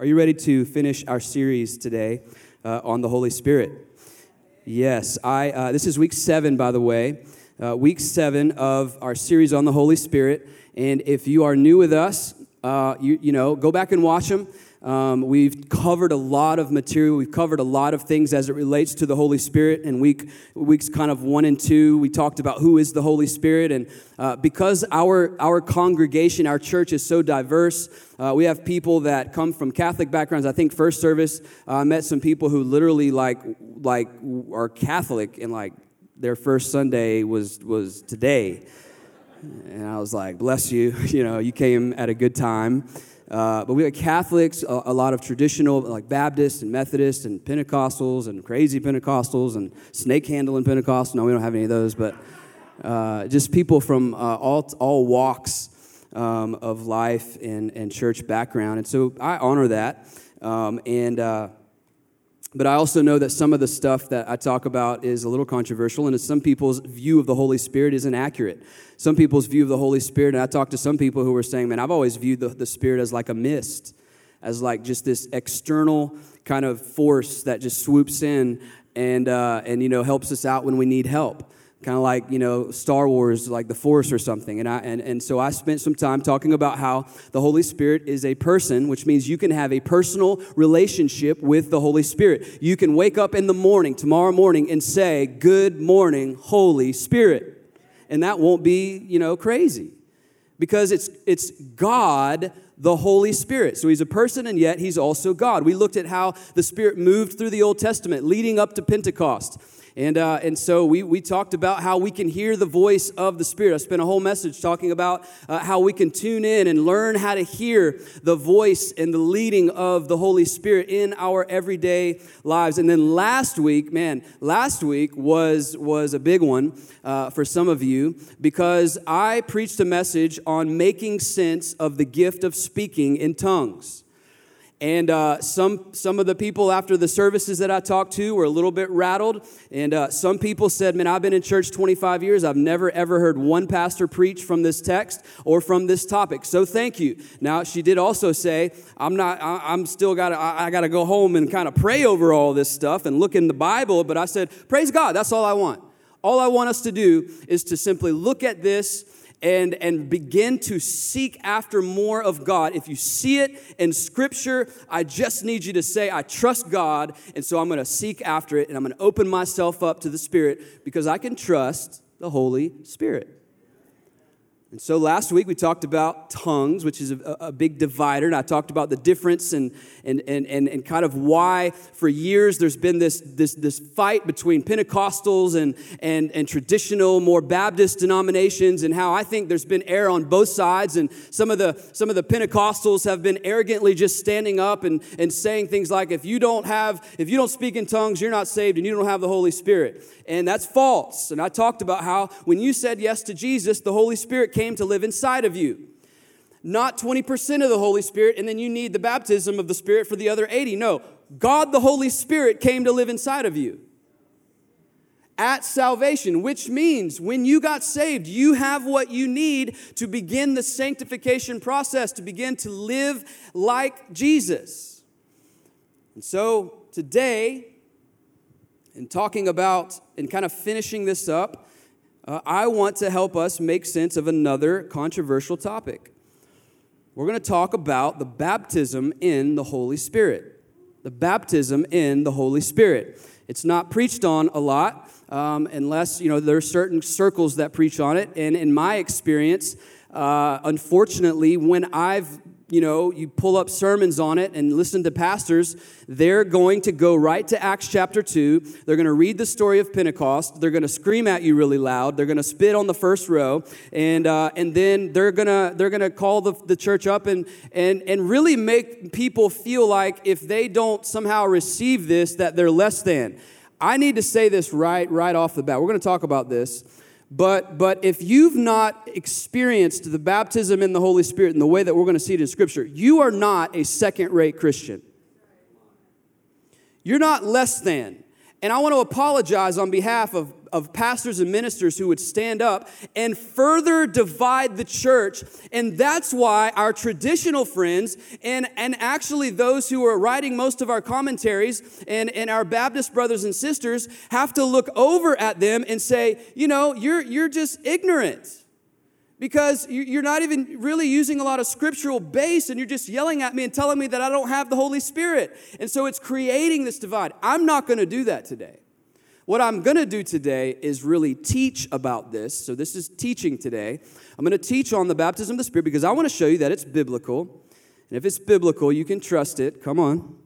Are you ready to finish our series today uh, on the Holy Spirit? Yes, I. Uh, this is week seven, by the way, uh, week seven of our series on the Holy Spirit. And if you are new with us, uh, you, you know, go back and watch them. Um, we've covered a lot of material. We've covered a lot of things as it relates to the Holy Spirit. In week weeks kind of one and two, we talked about who is the Holy Spirit, and uh, because our our congregation, our church is so diverse, uh, we have people that come from Catholic backgrounds. I think first service, uh, I met some people who literally like like are Catholic and like their first Sunday was was today. And I was like, bless you, you know, you came at a good time. Uh, but we have Catholics, a, a, lot of traditional, like Baptists and Methodists and Pentecostals and crazy Pentecostals and snake handling Pentecostals. No, we don't have any of those, but uh, just people from uh, all, all walks um, of life and, and church background. And so I honor that. Um, and uh, but I also know that some of the stuff that I talk about is a little controversial, and some people's view of the Holy Spirit is inaccurate. Some people's view of the Holy Spirit, and I talked to some people who were saying, man, I've always viewed the, the Spirit as like a mist, as like just this external kind of force that just swoops in and, uh, and you know, helps us out when we need help kind of like you know star wars like the force or something and i and, and so i spent some time talking about how the holy spirit is a person which means you can have a personal relationship with the holy spirit you can wake up in the morning tomorrow morning and say good morning holy spirit and that won't be you know crazy because it's it's god the Holy Spirit. So he's a person and yet he's also God. We looked at how the Spirit moved through the Old Testament leading up to Pentecost. And, uh, and so we, we talked about how we can hear the voice of the Spirit. I spent a whole message talking about uh, how we can tune in and learn how to hear the voice and the leading of the Holy Spirit in our everyday lives. And then last week, man, last week was, was a big one uh, for some of you because I preached a message on making sense of the gift of speaking in tongues. And uh, some, some of the people after the services that I talked to were a little bit rattled. And uh, some people said, Man, I've been in church 25 years. I've never ever heard one pastor preach from this text or from this topic. So thank you. Now, she did also say, I'm not, I, am still got I, I got to go home and kind of pray over all this stuff and look in the Bible. But I said, Praise God. That's all I want. All I want us to do is to simply look at this and, and begin to seek after more of God. If you see it in Scripture, I just need you to say, I trust God, and so I'm going to seek after it, and I'm going to open myself up to the Spirit because I can trust the Holy Spirit. And so last week we talked about tongues, which is a, a, big divider, and I talked about the difference and, and, and, and, and kind of why for years there's been this, this, this fight between Pentecostals and, and, and traditional, more Baptist denominations, and how I think there's been error on both sides. And some of the, some of the Pentecostals have been arrogantly just standing up and, and saying things like, if you don't have, if you don't speak in tongues, you're not saved and you don't have the Holy Spirit. And that's false. And I talked about how when you said yes to Jesus, the Holy Spirit came to live inside of you. Not 20% of the Holy Spirit, and then you need the baptism of the Spirit for the other 80. No, God the Holy Spirit came to live inside of you at salvation, which means when you got saved, you have what you need to begin the sanctification process, to begin to live like Jesus. And so today, in talking about and kind of finishing this up, uh, I want to help us make sense of another controversial topic. We're going to talk about the baptism in the Holy Spirit. The baptism in the Holy Spirit. It's not preached on a lot um, unless, you know, there are certain circles that preach on it. And in my experience, uh, unfortunately, when I've you know, you pull up sermons on it and listen to pastors, they're going to go right to Acts chapter 2. They're going to read the story of Pentecost. They're going to scream at you really loud. They're going to spit on the first row. And, uh, and then they're going to they're gonna call the, the church up and, and, and really make people feel like if they don't somehow receive this, that they're less than. I need to say this right, right off the bat. We're going to talk about this. But, but if you've not experienced the baptism in the Holy Spirit in the way that we're going to see it in Scripture, you are not a second rate Christian. You're not less than. And I want to apologize on behalf of, of pastors and ministers who would stand up and further divide the church. And that's why our traditional friends and, and actually those who are writing most of our commentaries and, and our Baptist brothers and sisters have to look over at them and say, you know, you're, you're just ignorant because you're not even really using a lot of scriptural base and you're just yelling at me and telling me that I don't have the Holy Spirit. And so it's creating this divide. I'm not going to do that today. What I'm going to do today is really teach about this. So this is teaching today. I'm going to teach on the baptism of the Spirit because I want to show you that it's biblical. And if it's biblical, you can trust it. Come on.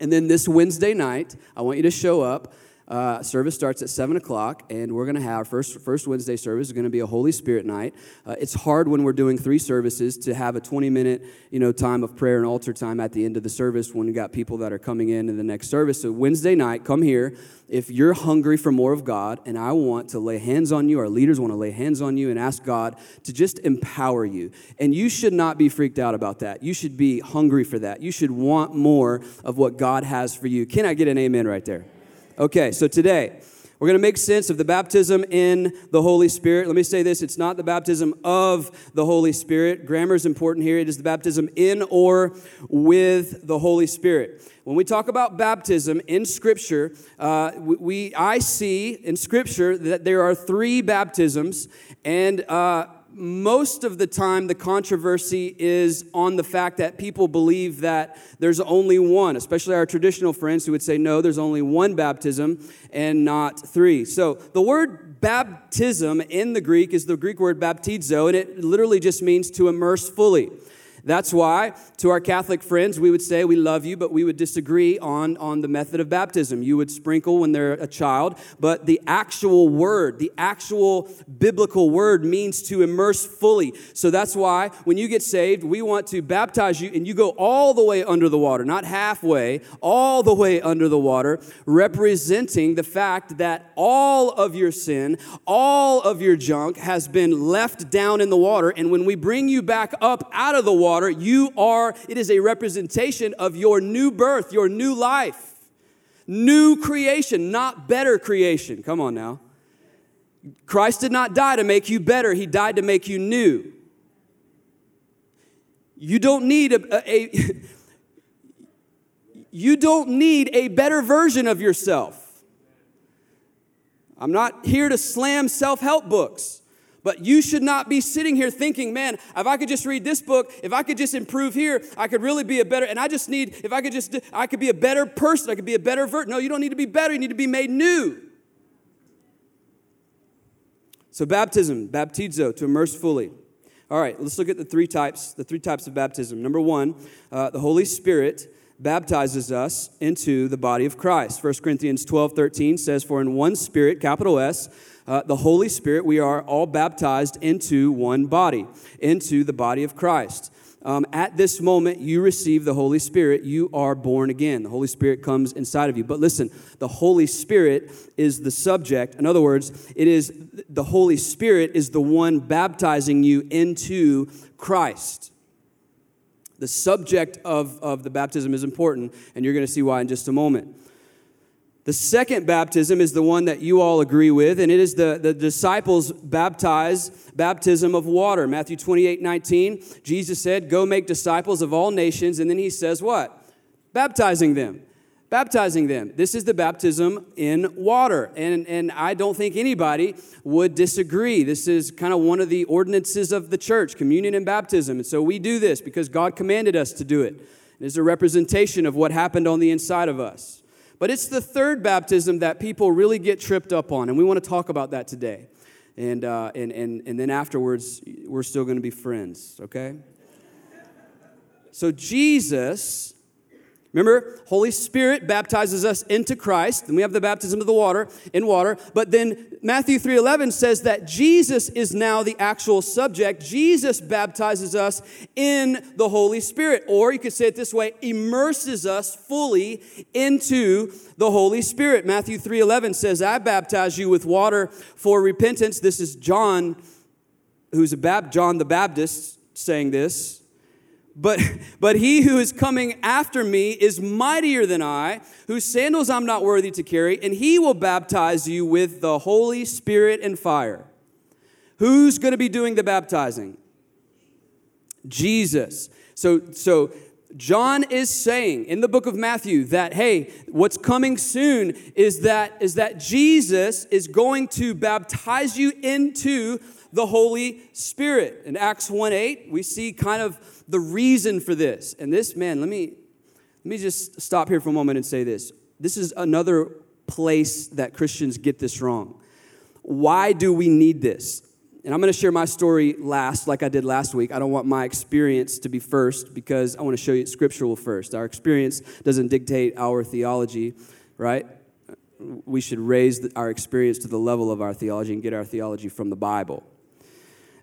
And then this Wednesday night, I want you to show up uh, service starts at 7 o'clock, and we're going to have first, first Wednesday service is going to be a Holy Spirit night. Uh, it's hard when we're doing three services to have a 20 minute you know, time of prayer and altar time at the end of the service when you got people that are coming in in the next service. So, Wednesday night, come here. If you're hungry for more of God, and I want to lay hands on you, our leaders want to lay hands on you and ask God to just empower you. And you should not be freaked out about that. You should be hungry for that. You should want more of what God has for you. Can I get an amen right there? Okay, so today we're going to make sense of the baptism in the Holy Spirit. Let me say this it's not the baptism of the Holy Spirit. Grammar is important here. It is the baptism in or with the Holy Spirit. When we talk about baptism in Scripture, uh, we, I see in Scripture that there are three baptisms, and uh, most of the time, the controversy is on the fact that people believe that there's only one, especially our traditional friends who would say, no, there's only one baptism and not three. So the word baptism in the Greek is the Greek word baptizo, and it literally just means to immerse fully. That's why, to our Catholic friends, we would say we love you, but we would disagree on, on the method of baptism. You would sprinkle when they're a child, but the actual word, the actual biblical word means to immerse fully. So that's why when you get saved, we want to baptize you and you go all the way under the water, not halfway, all the way under the water, representing the fact that all of your sin, all of your junk has been left down in the water. And when we bring you back up out of the water, water, you are, it is a representation of your new birth, your new life. New creation, not better creation. Come on now. Christ did not die to make you better, He died to make you new. You don't need a, a, a you don't need a better version of yourself. I'm not here to slam self help books. But you should not be sitting here thinking, man, if I could just read this book, if I could just improve here, I could really be a better, and I just need, if I could just, I could be a better person, I could be a better vert. No, you don't need to be better, you need to be made new. So baptism, baptizo, to immerse fully. All right, let's look at the three types, the three types of baptism. Number one, uh, the Holy Spirit baptizes us into the body of Christ. 1 Corinthians 12, 13 says, For in one spirit, capital S, uh, the Holy Spirit, we are all baptized into one body, into the body of Christ. Um, at this moment, you receive the Holy Spirit. You are born again. The Holy Spirit comes inside of you. But listen, the Holy Spirit is the subject. In other words, it is the Holy Spirit is the one baptizing you into Christ. The subject of, of the baptism is important, and you're going to see why in just a moment. The second baptism is the one that you all agree with, and it is the, the disciples baptize baptism of water. Matthew 28 19, Jesus said, Go make disciples of all nations. And then he says, What? Baptizing them. Baptizing them. This is the baptism in water. And, and I don't think anybody would disagree. This is kind of one of the ordinances of the church communion and baptism. And so we do this because God commanded us to do it. It is a representation of what happened on the inside of us. But it's the third baptism that people really get tripped up on, and we want to talk about that today. And, uh, and, and, and then afterwards, we're still going to be friends, okay? So, Jesus Remember, Holy Spirit baptizes us into Christ, and we have the baptism of the water in water. But then Matthew 3:11 says that Jesus is now the actual subject. Jesus baptizes us in the Holy Spirit, or you could say it this way, immerses us fully into the Holy Spirit. Matthew 3:11 says, "I baptize you with water for repentance." This is John who's a Bab- John the Baptist saying this. But, but he who is coming after me is mightier than I, whose sandals I'm not worthy to carry, and he will baptize you with the Holy Spirit and fire. Who's going to be doing the baptizing? Jesus. So, so John is saying in the book of Matthew that hey, what's coming soon is that is that Jesus is going to baptize you into the Holy Spirit. In Acts 1:8, we see kind of the reason for this. And this, man, let me let me just stop here for a moment and say this. This is another place that Christians get this wrong. Why do we need this? And I'm going to share my story last, like I did last week. I don't want my experience to be first because I want to show you scriptural first. Our experience doesn't dictate our theology, right? We should raise our experience to the level of our theology and get our theology from the Bible.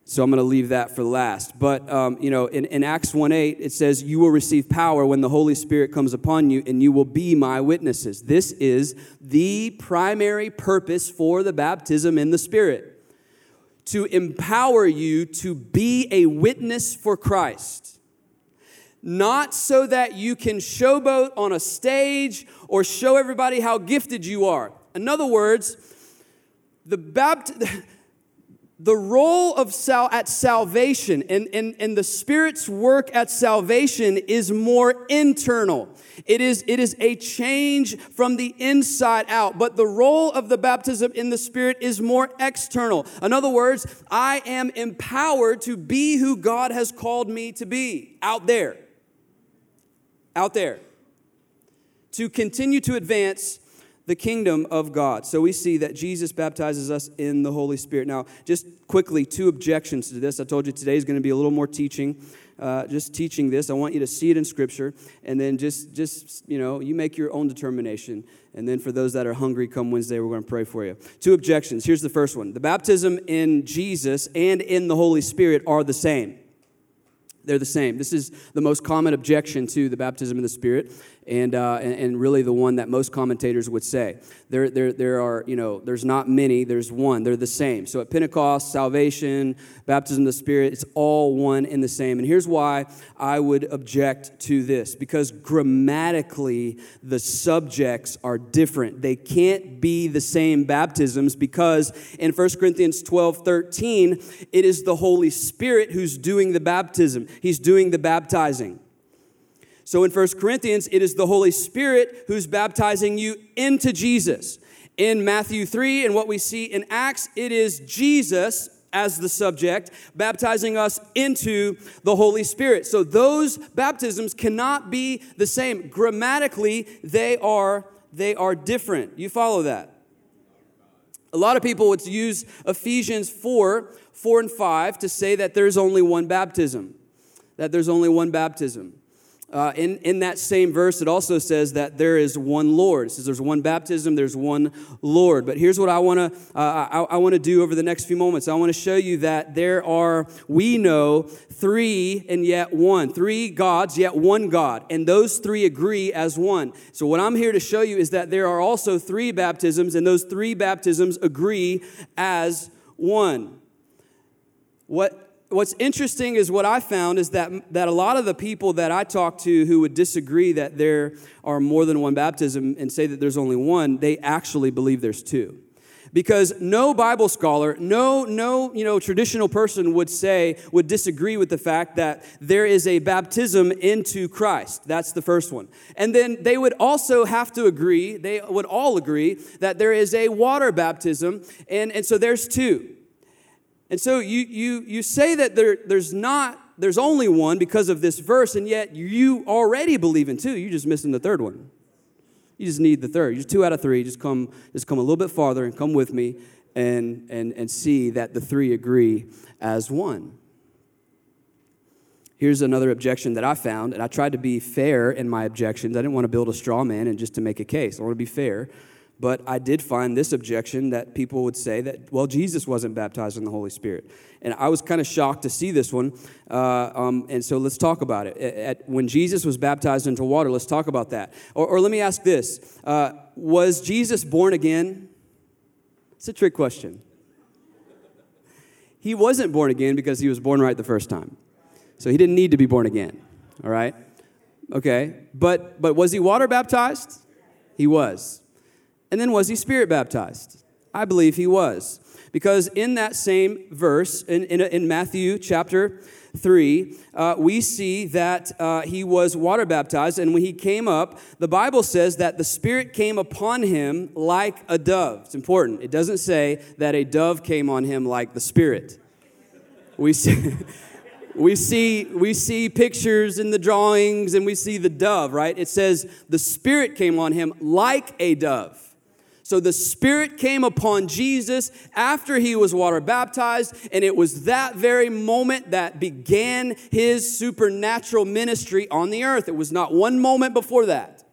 So I'm going to leave that for last. But, um, you know, in, in Acts 1 8, it says, You will receive power when the Holy Spirit comes upon you, and you will be my witnesses. This is the primary purpose for the baptism in the Spirit to empower you to be a witness for Christ. Not so that you can showboat on a stage or show everybody how gifted you are. In other words, the baptism the role of sal- at salvation and, and, and the Spirit's work at salvation is more internal. It is, it is a change from the inside out. But the role of the baptism in the Spirit is more external. In other words, I am empowered to be who God has called me to be out there. Out there. To continue to advance the kingdom of God. So we see that Jesus baptizes us in the Holy Spirit. Now, just quickly, two objections to this. I told you today is going to be a little more teaching. Uh, just teaching this. I want you to see it in Scripture, and then just, just you know, you make your own determination. And then for those that are hungry, come Wednesday, we're going to pray for you. Two objections. Here's the first one: the baptism in Jesus and in the Holy Spirit are the same. They're the same. This is the most common objection to the baptism in the Spirit and, uh, and, and, really the one that most commentators would say. There, there, there are, you know, there's not many, there's one. They're the same. So at Pentecost, salvation, baptism of the Spirit, it's all one and the same. And here's why I would object to this because grammatically, the subjects are different. They can't be the same baptisms because in 1 Corinthians 12 13, it is the Holy Spirit who's doing the baptism, He's doing the baptizing. So in 1 Corinthians, it is the Holy Spirit who's baptizing you into Jesus. In Matthew 3 and what we see in Acts, it is Jesus as the subject, baptizing us into the Holy Spirit. So those baptisms cannot be the same. Grammatically, they are they are different. You follow that? A lot of people would use Ephesians 4, 4 and 5 to say that there's only one baptism. That there's only one baptism. Uh, in, in that same verse, it also says that there is one Lord. It says there's one baptism, there's one Lord. But here's what I want to uh, I, I want to do over the next few moments. I want to show you that there are we know three and yet one, three gods yet one God, and those three agree as one. So what I'm here to show you is that there are also three baptisms, and those three baptisms agree as one. What what's interesting is what I found is that, that a lot of the people that I talk to who would disagree that there are more than one baptism and say that there's only one, they actually believe there's two. Because no Bible scholar, no, no, you know, traditional person would say, would disagree with the fact that there is a baptism into Christ. That's the first one. And then they would also have to agree, they would all agree, that there is a water baptism. And, and so there's two. And so you, you, you say that there, there's not, there's only one because of this verse, and yet you already believe in two. You're just missing the third one. You just need the third. You're two out of three. Just come, just come a little bit farther and come with me and, and, and see that the three agree as one. Here's another objection that I found, and I tried to be fair in my objections. I didn't want to build a straw man and just to make a case. I want to be fair. But I did find this objection that people would say that, well, Jesus wasn't baptized in the Holy Spirit. And I was kind of shocked to see this one. Uh, um, and so let's talk about it. At, at, when Jesus was baptized into water, let's talk about that. Or, or let me ask this uh, Was Jesus born again? It's a trick question. He wasn't born again because he was born right the first time. So he didn't need to be born again. All right? Okay. But but was he water baptized? He was. And then was he spirit baptized? I believe he was. Because in that same verse, in, in, in Matthew chapter 3, uh, we see that uh, he was water baptized, and when he came up, the Bible says that the Spirit came upon him like a dove. It's important. It doesn't say that a dove came on him like the Spirit. We see. we see we see pictures in the drawings and we see the dove right it says the spirit came on him like a dove so the Spirit came upon Jesus after he was water baptized, and it was that very moment that began his supernatural ministry on the earth. It was not one moment before that.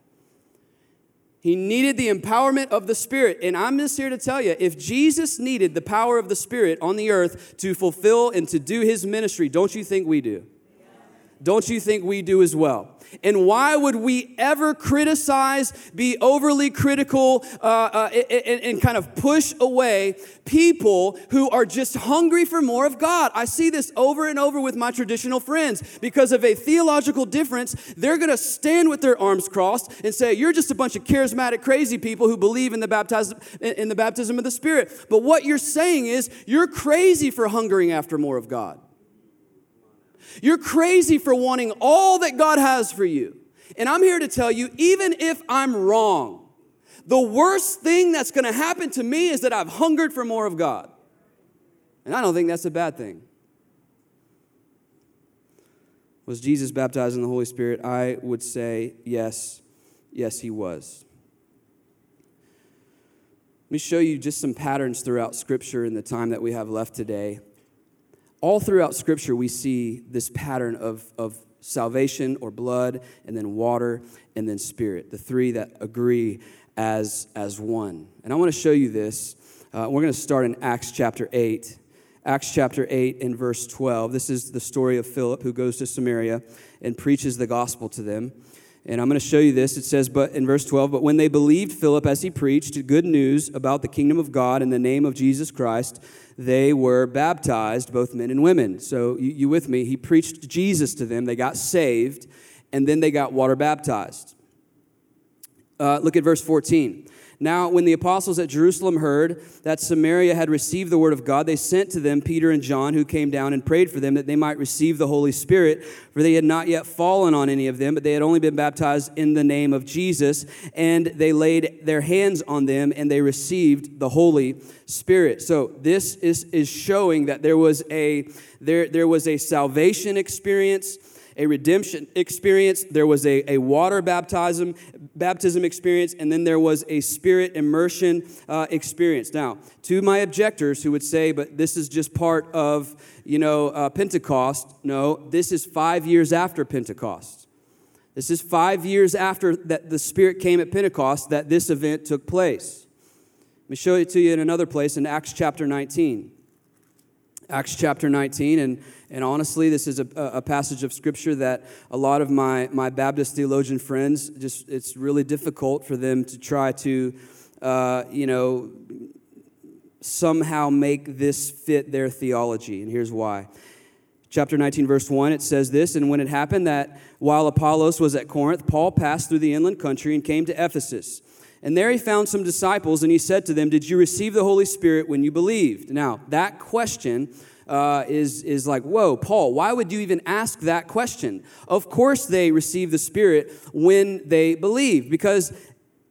He needed the empowerment of the Spirit. And I'm just here to tell you if Jesus needed the power of the Spirit on the earth to fulfill and to do his ministry, don't you think we do? Don't you think we do as well? And why would we ever criticize, be overly critical, uh, uh, and, and, kind of push away people who are just hungry for more of God? I see this over and over with my traditional friends. Because of a theological difference, they're going to stand with their arms crossed and say, You're just a bunch of charismatic, crazy people who believe in the, baptism, in the baptism of the Spirit. But what you're saying is, you're crazy for hungering after more of God. You're crazy for wanting all that God has for you. And I'm here to tell you, even if I'm wrong, the worst thing that's going to happen to me is that I've hungered for more of God. And I don't think that's a bad thing. Was Jesus baptized in the Holy Spirit? I would say yes. Yes, he was. Let me show you just some patterns throughout Scripture in the time that we have left today all throughout Scripture, we see this pattern of, of salvation or blood, and then water, and then spirit, the three that agree as, as one. And I want to show you this. Uh, we're going to start in Acts chapter 8. Acts chapter 8 and verse 12. This is the story of Philip who goes to Samaria and preaches the gospel to them. And I'm going to show you this. It says, but in verse 12, but when they believed Philip as he preached good news about the kingdom of God in the name of Jesus Christ, they were baptized, both men and women. So, you, you with me? He preached Jesus to them. They got saved, and then they got water baptized. Uh, look at verse 14. Now, when the apostles at Jerusalem heard that Samaria had received the word of God, they sent to them Peter and John, who came down and prayed for them that they might receive the Holy Spirit, for they had not yet fallen on any of them, but they had only been baptized in the name of Jesus. And they laid their hands on them, and they received the Holy Spirit. So this is, is showing that there was a there, there was a salvation experience a redemption experience, there was a, a water baptism, baptism experience, and then there was a spirit immersion uh, experience. Now, to my objectors who would say, but this is just part of, you know, uh, Pentecost, no, this is five years after Pentecost. This is five years after that the Spirit came at Pentecost that this event took place. Let me show it to you in another place in Acts chapter 19. Acts chapter 19, and, and honestly, this is a, a passage of scripture that a lot of my, my Baptist theologian friends just, it's really difficult for them to try to, uh, you know, somehow make this fit their theology. And here's why. Chapter 19, verse 1, it says this And when it happened that while Apollos was at Corinth, Paul passed through the inland country and came to Ephesus. And there he found some disciples, and he said to them, Did you receive the Holy Spirit when you believed? Now, that question uh, is, is like, Whoa, Paul, why would you even ask that question? Of course, they received the Spirit when they believed, because,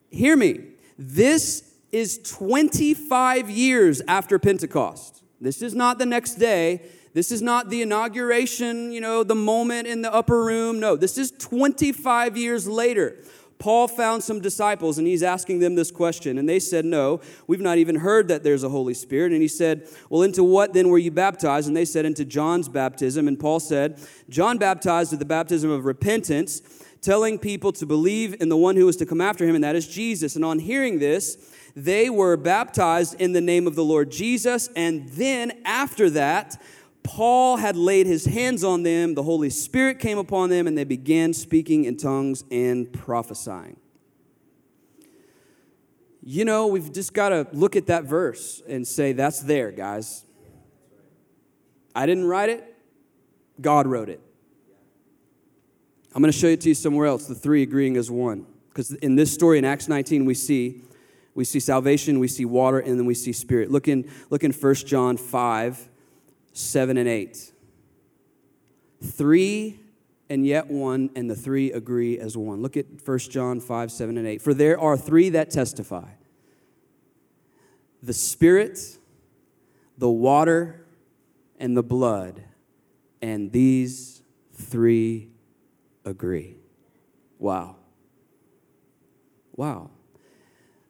hear me, this is 25 years after Pentecost. This is not the next day. This is not the inauguration, you know, the moment in the upper room. No, this is 25 years later. Paul found some disciples and he's asking them this question. And they said, No, we've not even heard that there's a Holy Spirit. And he said, Well, into what then were you baptized? And they said, Into John's baptism. And Paul said, John baptized with the baptism of repentance, telling people to believe in the one who was to come after him, and that is Jesus. And on hearing this, they were baptized in the name of the Lord Jesus. And then after that, Paul had laid his hands on them, the Holy Spirit came upon them, and they began speaking in tongues and prophesying. You know, we've just got to look at that verse and say, that's there, guys. I didn't write it, God wrote it. I'm going to show it to you somewhere else, the three agreeing as one. Because in this story in Acts 19, we see we see salvation, we see water, and then we see spirit. Look in, look in 1 John 5, 7 and 8. Three and yet one, and the three agree as one. Look at 1 John 5, 7 and 8. For there are three that testify the Spirit, the water, and the blood, and these three agree. Wow. Wow.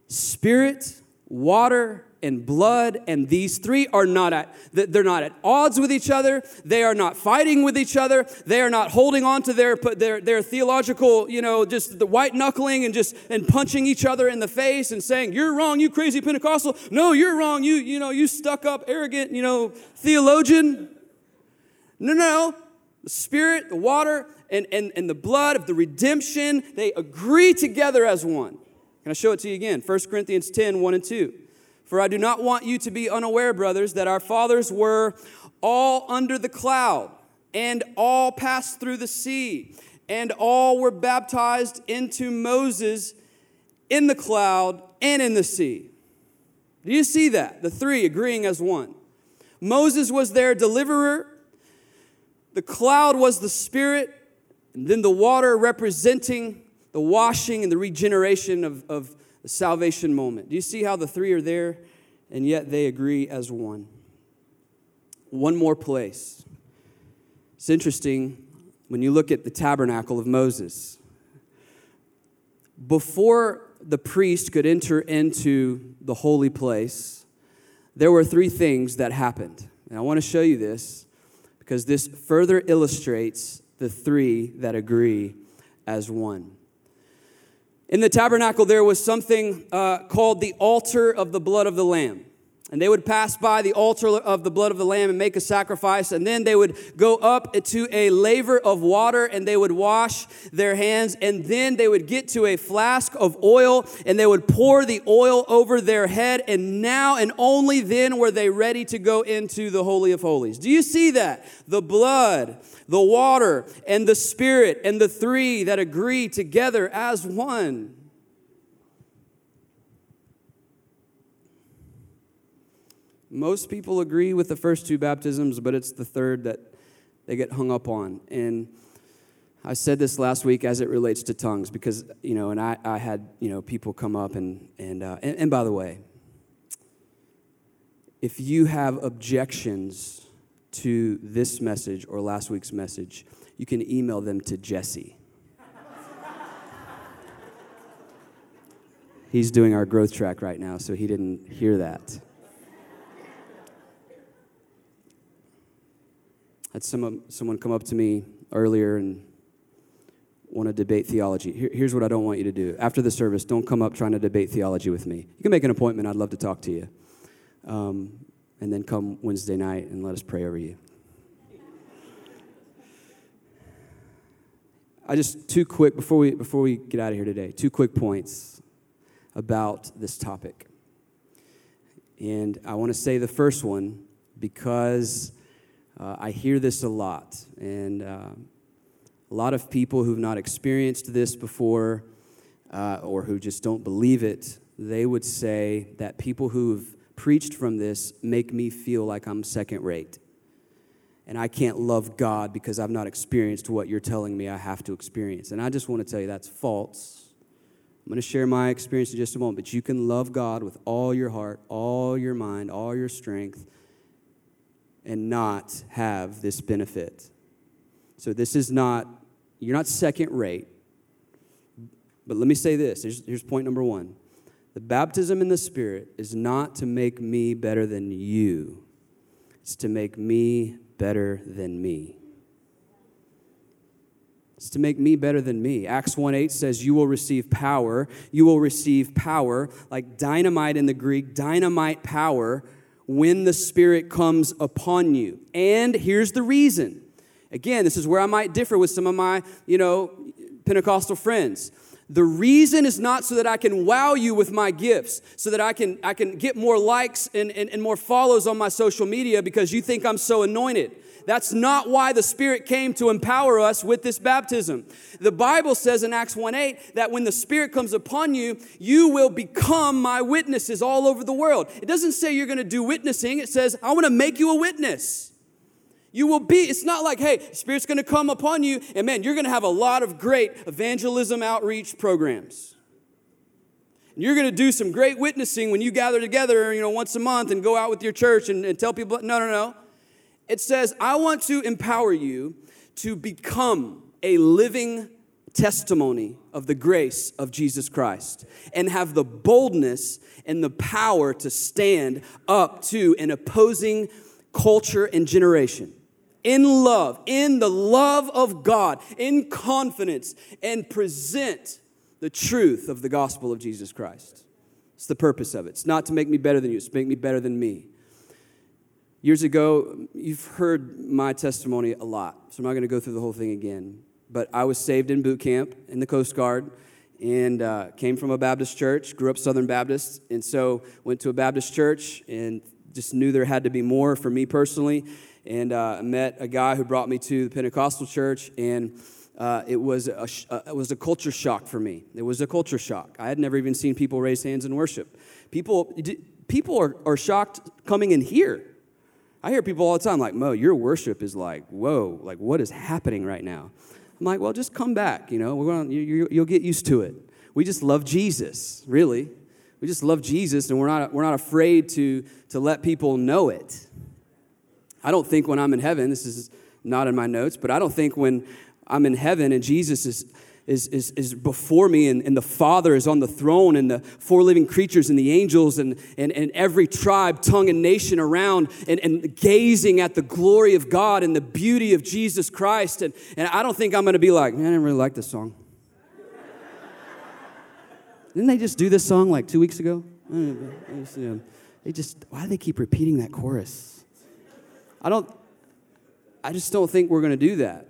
Spirit, water, and blood and these three are not at they're not at odds with each other. They are not fighting with each other. They are not holding on to their their, their theological you know just the white knuckling and just and punching each other in the face and saying you're wrong you crazy pentecostal. No you're wrong you you know you stuck up arrogant you know theologian. No no the spirit the water and, and, and the blood of the redemption they agree together as one. Can I show it to you again? 1 Corinthians 10 1 and 2. For I do not want you to be unaware, brothers, that our fathers were all under the cloud, and all passed through the sea, and all were baptized into Moses in the cloud and in the sea. Do you see that? The three agreeing as one. Moses was their deliverer, the cloud was the spirit, and then the water representing the washing and the regeneration of, of the salvation moment. Do you see how the three are there and yet they agree as one? One more place. It's interesting when you look at the tabernacle of Moses. Before the priest could enter into the holy place, there were three things that happened. And I want to show you this because this further illustrates the three that agree as one. In the tabernacle, there was something uh, called the altar of the blood of the Lamb. And they would pass by the altar of the blood of the Lamb and make a sacrifice. And then they would go up to a laver of water and they would wash their hands. And then they would get to a flask of oil and they would pour the oil over their head. And now and only then were they ready to go into the Holy of Holies. Do you see that? The blood the water and the spirit and the three that agree together as one. Most people agree with the first two baptisms, but it's the third that they get hung up on. And I said this last week as it relates to tongues because, you know, and I, I had, you know, people come up and, and, uh, and, and by the way, if you have objections to this message or last week's message, you can email them to Jesse. He's doing our growth track right now, so he didn't hear that. Had some, someone come up to me earlier and want to debate theology. Here, here's what I don't want you to do. After the service, don't come up trying to debate theology with me. You can make an appointment. I'd love to talk to you. Um, and then come Wednesday night and let us pray over you. I just two quick before we before we get out of here today. Two quick points about this topic. And I want to say the first one because uh, I hear this a lot, and uh, a lot of people who've not experienced this before uh, or who just don't believe it, they would say that people who've preached from this make me feel like I'm second rate. And I can't love God because I've not experienced what you're telling me I have to experience. And I just want to tell you that's false. I'm going to share my experience in just a moment, but you can love God with all your heart, all your mind, all your strength, and not have this benefit. So, this is not, you're not second rate. But let me say this here's, here's point number one the baptism in the Spirit is not to make me better than you, it's to make me better than me. It's to make me better than me. Acts 1 8 says, You will receive power. You will receive power, like dynamite in the Greek, dynamite power, when the Spirit comes upon you. And here's the reason. Again, this is where I might differ with some of my, you know, Pentecostal friends. The reason is not so that I can wow you with my gifts, so that I can, I can get more likes and, and, and more follows on my social media because you think I'm so anointed. That's not why the Spirit came to empower us with this baptism. The Bible says in Acts 1 8 that when the Spirit comes upon you, you will become my witnesses all over the world. It doesn't say you're going to do witnessing, it says, I want to make you a witness. You will be, it's not like, hey, Spirit's going to come upon you, and man, you're going to have a lot of great evangelism outreach programs. You're going to do some great witnessing when you gather together, you know, once a month and go out with your church and, and tell people. No, no, no. It says, I want to empower you to become a living testimony of the grace of Jesus Christ and have the boldness and the power to stand up to an opposing culture and generation in love, in the love of God, in confidence, and present the truth of the gospel of Jesus Christ. It's the purpose of it. It's not to make me better than you, it's to make me better than me. Years ago, you've heard my testimony a lot, so I'm not going to go through the whole thing again. But I was saved in boot camp in the Coast Guard and uh, came from a Baptist church, grew up Southern Baptist, and so went to a Baptist church and just knew there had to be more for me personally. And uh, met a guy who brought me to the Pentecostal church, and uh, it, was a, uh, it was a culture shock for me. It was a culture shock. I had never even seen people raise hands in worship. People, people are, are shocked coming in here. I hear people all the time like, Mo, your worship is like, whoa, like what is happening right now? I'm like, well, just come back. You know, we're going you, you'll get used to it. We just love Jesus, really. We just love Jesus, and we're not, we're not afraid to, to let people know it. I don't think when I'm in heaven, this is not in my notes, but I don't think when I'm in heaven and Jesus is, is, is, is before me and, and the Father is on the throne and the four living creatures and the angels and, and, and every tribe, tongue, and nation around and, and gazing at the glory of God and the beauty of Jesus Christ. And, and I don't think I'm going to be like, man, I didn't really like this song. Didn't they just do this song like two weeks ago? They just, why do they keep repeating that chorus? I don't, I just don't think we're going to do that.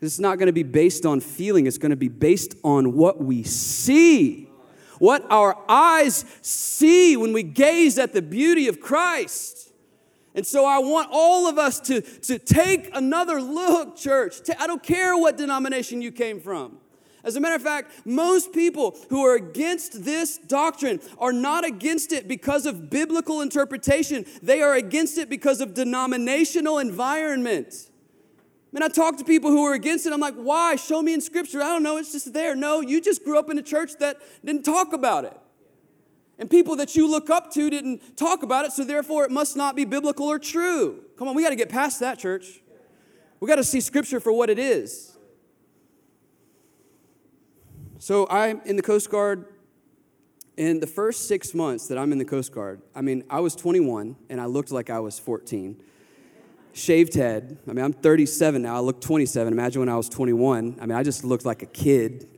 It's not going to be based on feeling, it's going to be based on what we see. What our eyes see when we gaze at the beauty of Christ. And so I want all of us to, to take another look, church. I don't care what denomination you came from. As a matter of fact, most people who are against this doctrine are not against it because of biblical interpretation, they are against it because of denominational environment. Man, I talk to people who are against it. I'm like, why? Show me in scripture. I don't know. It's just there. No, you just grew up in a church that didn't talk about it. And people that you look up to didn't talk about it, so therefore it must not be biblical or true. Come on, we got to get past that, church. We got to see scripture for what it is. So I'm in the Coast Guard. In the first six months that I'm in the Coast Guard, I mean, I was 21 and I looked like I was 14 shaved head. I mean, I'm 37 now. I look 27. Imagine when I was 21. I mean, I just looked like a kid.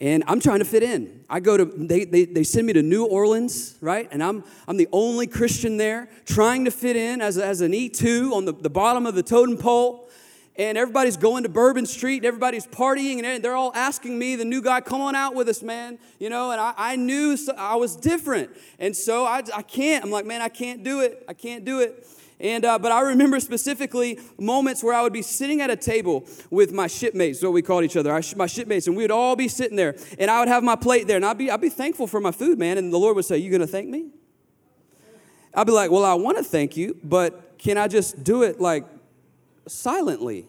And I'm trying to fit in. I go to, they, they, they send me to New Orleans, right? And I'm, I'm the only Christian there, trying to fit in as, as an E2 on the, the bottom of the totem pole. And everybody's going to Bourbon Street, and everybody's partying, and they're all asking me, the new guy, come on out with us, man. You know, and I, I knew I was different. And so I, I can't. I'm like, man, I can't do it. I can't do it. And, uh, but I remember specifically moments where I would be sitting at a table with my shipmates, what we called each other, my shipmates, and we would all be sitting there, and I would have my plate there, and I'd be, I'd be thankful for my food, man. And the Lord would say, You gonna thank me? I'd be like, Well, I wanna thank you, but can I just do it like silently?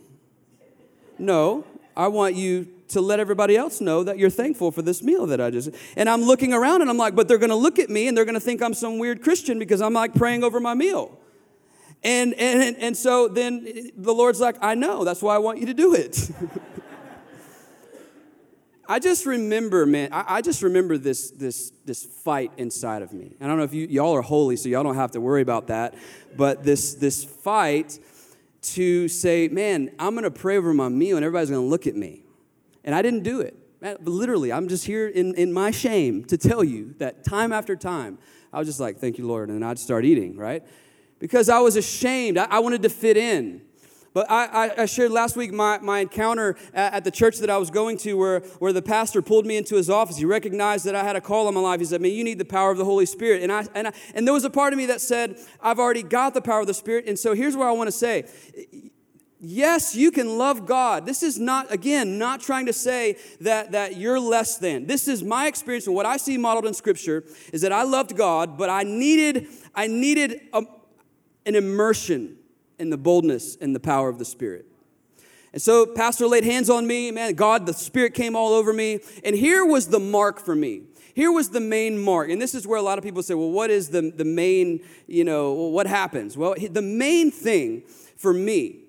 No, I want you to let everybody else know that you're thankful for this meal that I just. And I'm looking around and I'm like, but they're going to look at me and they're going to think I'm some weird Christian because I'm like praying over my meal. And, and, and so then the Lord's like, I know, that's why I want you to do it. I just remember, man, I, I, just remember this, this, this fight inside of me. I don't know if you, y'all are holy, so y'all don't have to worry about that. But this, this fight to say, man, I'm to pray over my meal and everybody's to look at me. And I didn't do it. Literally, I'm just here in, in my shame to tell you that time after time, I was just like, thank you, Lord. And I'd start eating, right? Because I was ashamed. I, I wanted to fit in. But I, I, shared last week my, my encounter at, the church that I was going to where, where the pastor pulled me into his office. He recognized that I had a call on my life. He said, Man, you need the power of the Holy Spirit. And, I, and, I, and there was a part of me that said, I've already got the power of the Spirit. And so here's what I want to say. Yes, you can love God. This is not, again, not trying to say that, that you're less than. This is my experience and what I see modeled in Scripture is that I loved God, but I needed, I needed a, an immersion in the boldness and the power of the Spirit. And so, Pastor laid hands on me, man, God, the Spirit came all over me. And here was the mark for me. Here was the main mark. And this is where a lot of people say, well, what is the, the main, you know, what happens? Well, the main thing for me,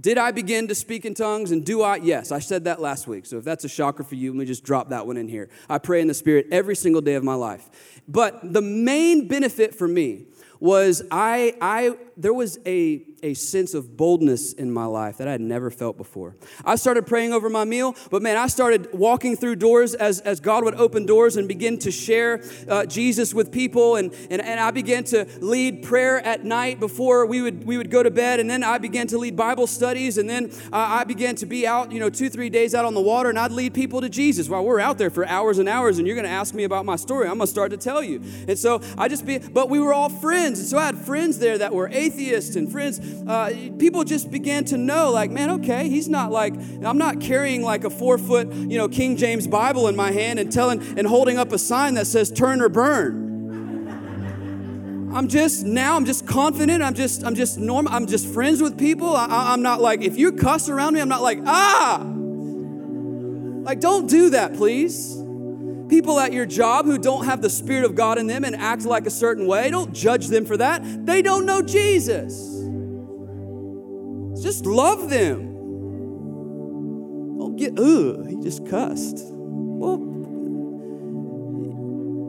did I begin to speak in tongues and do I? Yes, I said that last week. So if that's a shocker for you, let me just drop that one in here. I pray in the Spirit every single day of my life. But the main benefit for me was I, I there was a a sense of boldness in my life that I had never felt before. I started praying over my meal, but man, I started walking through doors as, as God would open doors and begin to share uh, Jesus with people. And, and, and I began to lead prayer at night before we would, we would go to bed. And then I began to lead Bible studies. And then uh, I began to be out, you know, two, three days out on the water, and I'd lead people to Jesus while we're out there for hours and hours. And you're going to ask me about my story. I'm going to start to tell you. And so I just be, but we were all friends. And so I had friends there that were atheists and friends uh, people just began to know, like, man, okay, he's not like, I'm not carrying like a four foot, you know, King James Bible in my hand and telling and holding up a sign that says turn or burn. I'm just now. I'm just confident. I'm just. I'm just normal. I'm just friends with people. I, am not like if you cuss around me. I'm not like ah. Like don't do that, please. People at your job who don't have the Spirit of God in them and act like a certain way, don't judge them for that. They don't know Jesus. Just love them. Don't get, ugh, he just cussed. Well,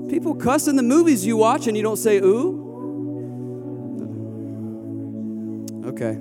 people cuss in the movies you watch and you don't say, ooh. Okay.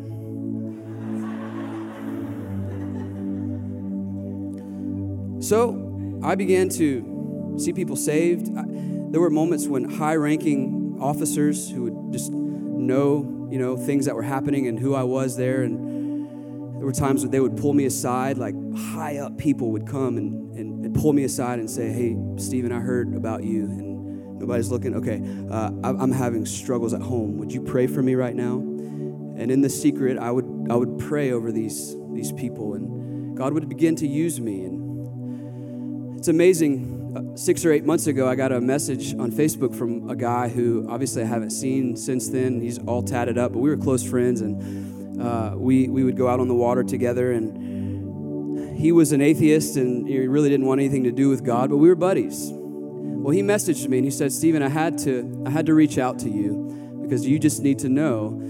So I began to see people saved. I, there were moments when high ranking officers who would just know you know, things that were happening and who I was there. And there were times when they would pull me aside, like high up people would come and, and, and pull me aside and say, Hey, Stephen, I heard about you. And nobody's looking. Okay, uh, I'm having struggles at home. Would you pray for me right now? And in the secret, I would, I would pray over these, these people, and God would begin to use me. And it's amazing six or eight months ago, I got a message on Facebook from a guy who obviously I haven't seen since then. He's all tatted up, but we were close friends, and uh, we we would go out on the water together. And he was an atheist, and he really didn't want anything to do with God, but we were buddies. Well, he messaged me and he said, "Stephen, I had to I had to reach out to you because you just need to know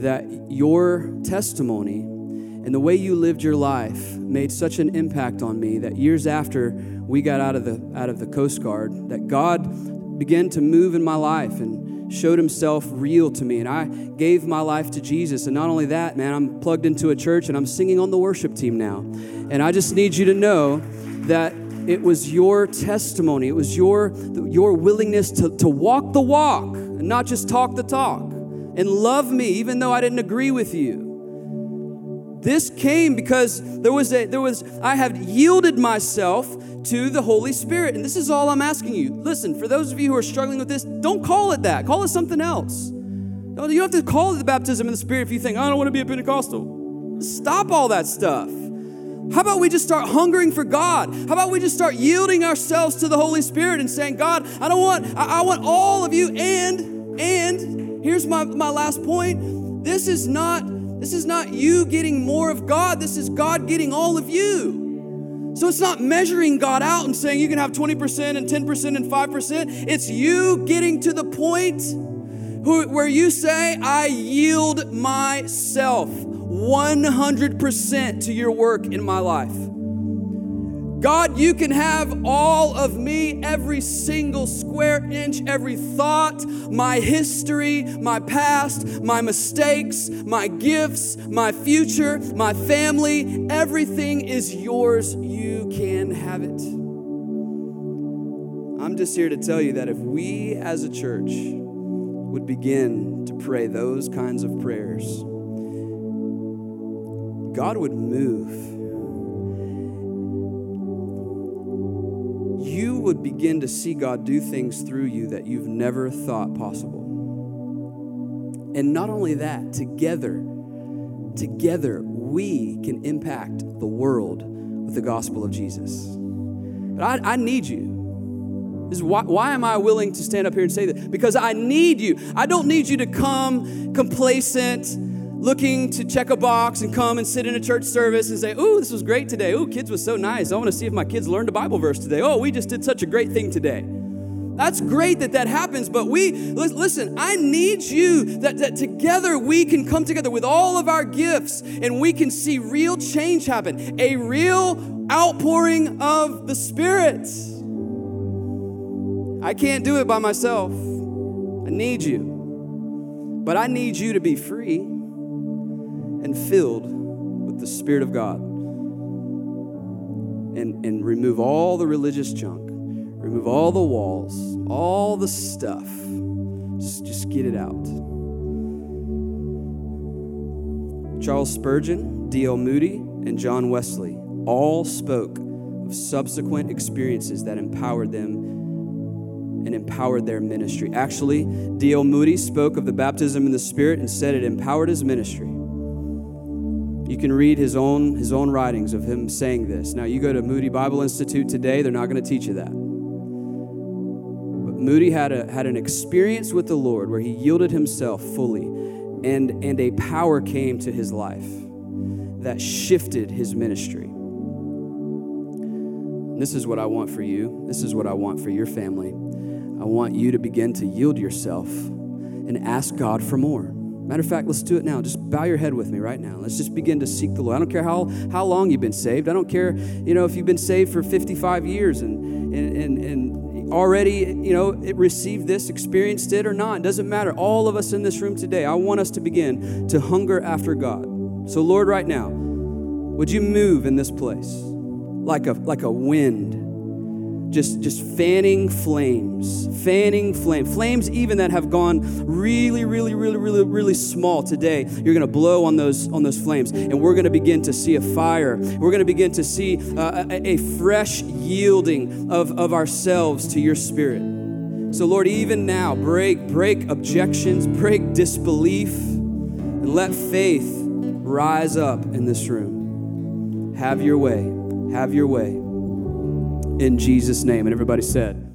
that your testimony." And the way you lived your life made such an impact on me that years after we got out of the out of the Coast Guard, that God began to move in my life and showed himself real to me. And I gave my life to Jesus. And not only that, man, I'm plugged into a church and I'm singing on the worship team now. And I just need you to know that it was your testimony, it was your, your willingness to, to walk the walk and not just talk the talk and love me even though I didn't agree with you. This came because there was a there was I have yielded myself to the Holy Spirit. And this is all I'm asking you. Listen, for those of you who are struggling with this, don't call it that. Call it something else. You don't have to call it the baptism in the Spirit if you think, I don't want to be a Pentecostal. Stop all that stuff. How about we just start hungering for God? How about we just start yielding ourselves to the Holy Spirit and saying, God, I don't want, I, I want all of you. And, and here's my, my last point. This is not this is not you getting more of God, this is God getting all of you. So it's not measuring God out and saying you can have 20% and 10% and 5%. It's you getting to the point where you say, I yield myself 100% to your work in my life. God, you can have all of me, every single square inch, every thought, my history, my past, my mistakes, my gifts, my future, my family. Everything is yours. You can have it. I'm just here to tell you that if we as a church would begin to pray those kinds of prayers, God would move. You would begin to see God do things through you that you've never thought possible. And not only that, together, together, we can impact the world with the gospel of Jesus. But I, I need you. Why, why am I willing to stand up here and say that? Because I need you. I don't need you to come complacent, looking to check a box and come and sit in a church service and say, Ooh, this was great today. Ooh, kids was so nice. I want to see if my kids learned a Bible verse today. Oh, we just did such a great thing today. That's great that that happens, but we, listen, I need you that, that together we can come together with all of our gifts and we can see real change happen, a real outpouring of the Spirit. I can't do it by myself. I need you. But I need you to be free and filled with the Spirit of God and, and remove all the religious junk Remove all the walls, all the stuff. Just, just get it out. Charles Spurgeon, D.L. Moody, and John Wesley all spoke of subsequent experiences that empowered them and empowered their ministry. Actually, D.L. Moody spoke of the baptism in the Spirit and said it empowered his ministry. You can read his own, his own writings of him saying this. Now, you go to Moody Bible Institute today, they're not going to teach you that. But Moody had, a, had an experience with the Lord where he yielded himself fully, and, and a power came to his life that shifted his ministry. This is what I want for you. This is what I want for your family. I want you to begin to yield yourself and ask God for more. Matter of fact, let's do it now. Just bow your head with me right now. Let's just begin to seek the Lord. I don't care how, how long you've been saved. I don't care, you know, if you've been saved for 55 years and, and, and, and already, you know, it received this, experienced it or not. It doesn't matter. All of us in this room today, I want us to begin to hunger after God. So, Lord, right now, would you move in this place like a like a wind? Just just fanning flames fanning flame flames even that have gone really really really really really small today. You're going to blow on those on those flames and we're going to begin to see a fire. We're going to begin to see uh, a, a fresh yielding of of ourselves to your spirit. So lord even now break break objections break disbelief and let faith rise up in this room. Have your way. Have your way in Jesus' name. And everybody said,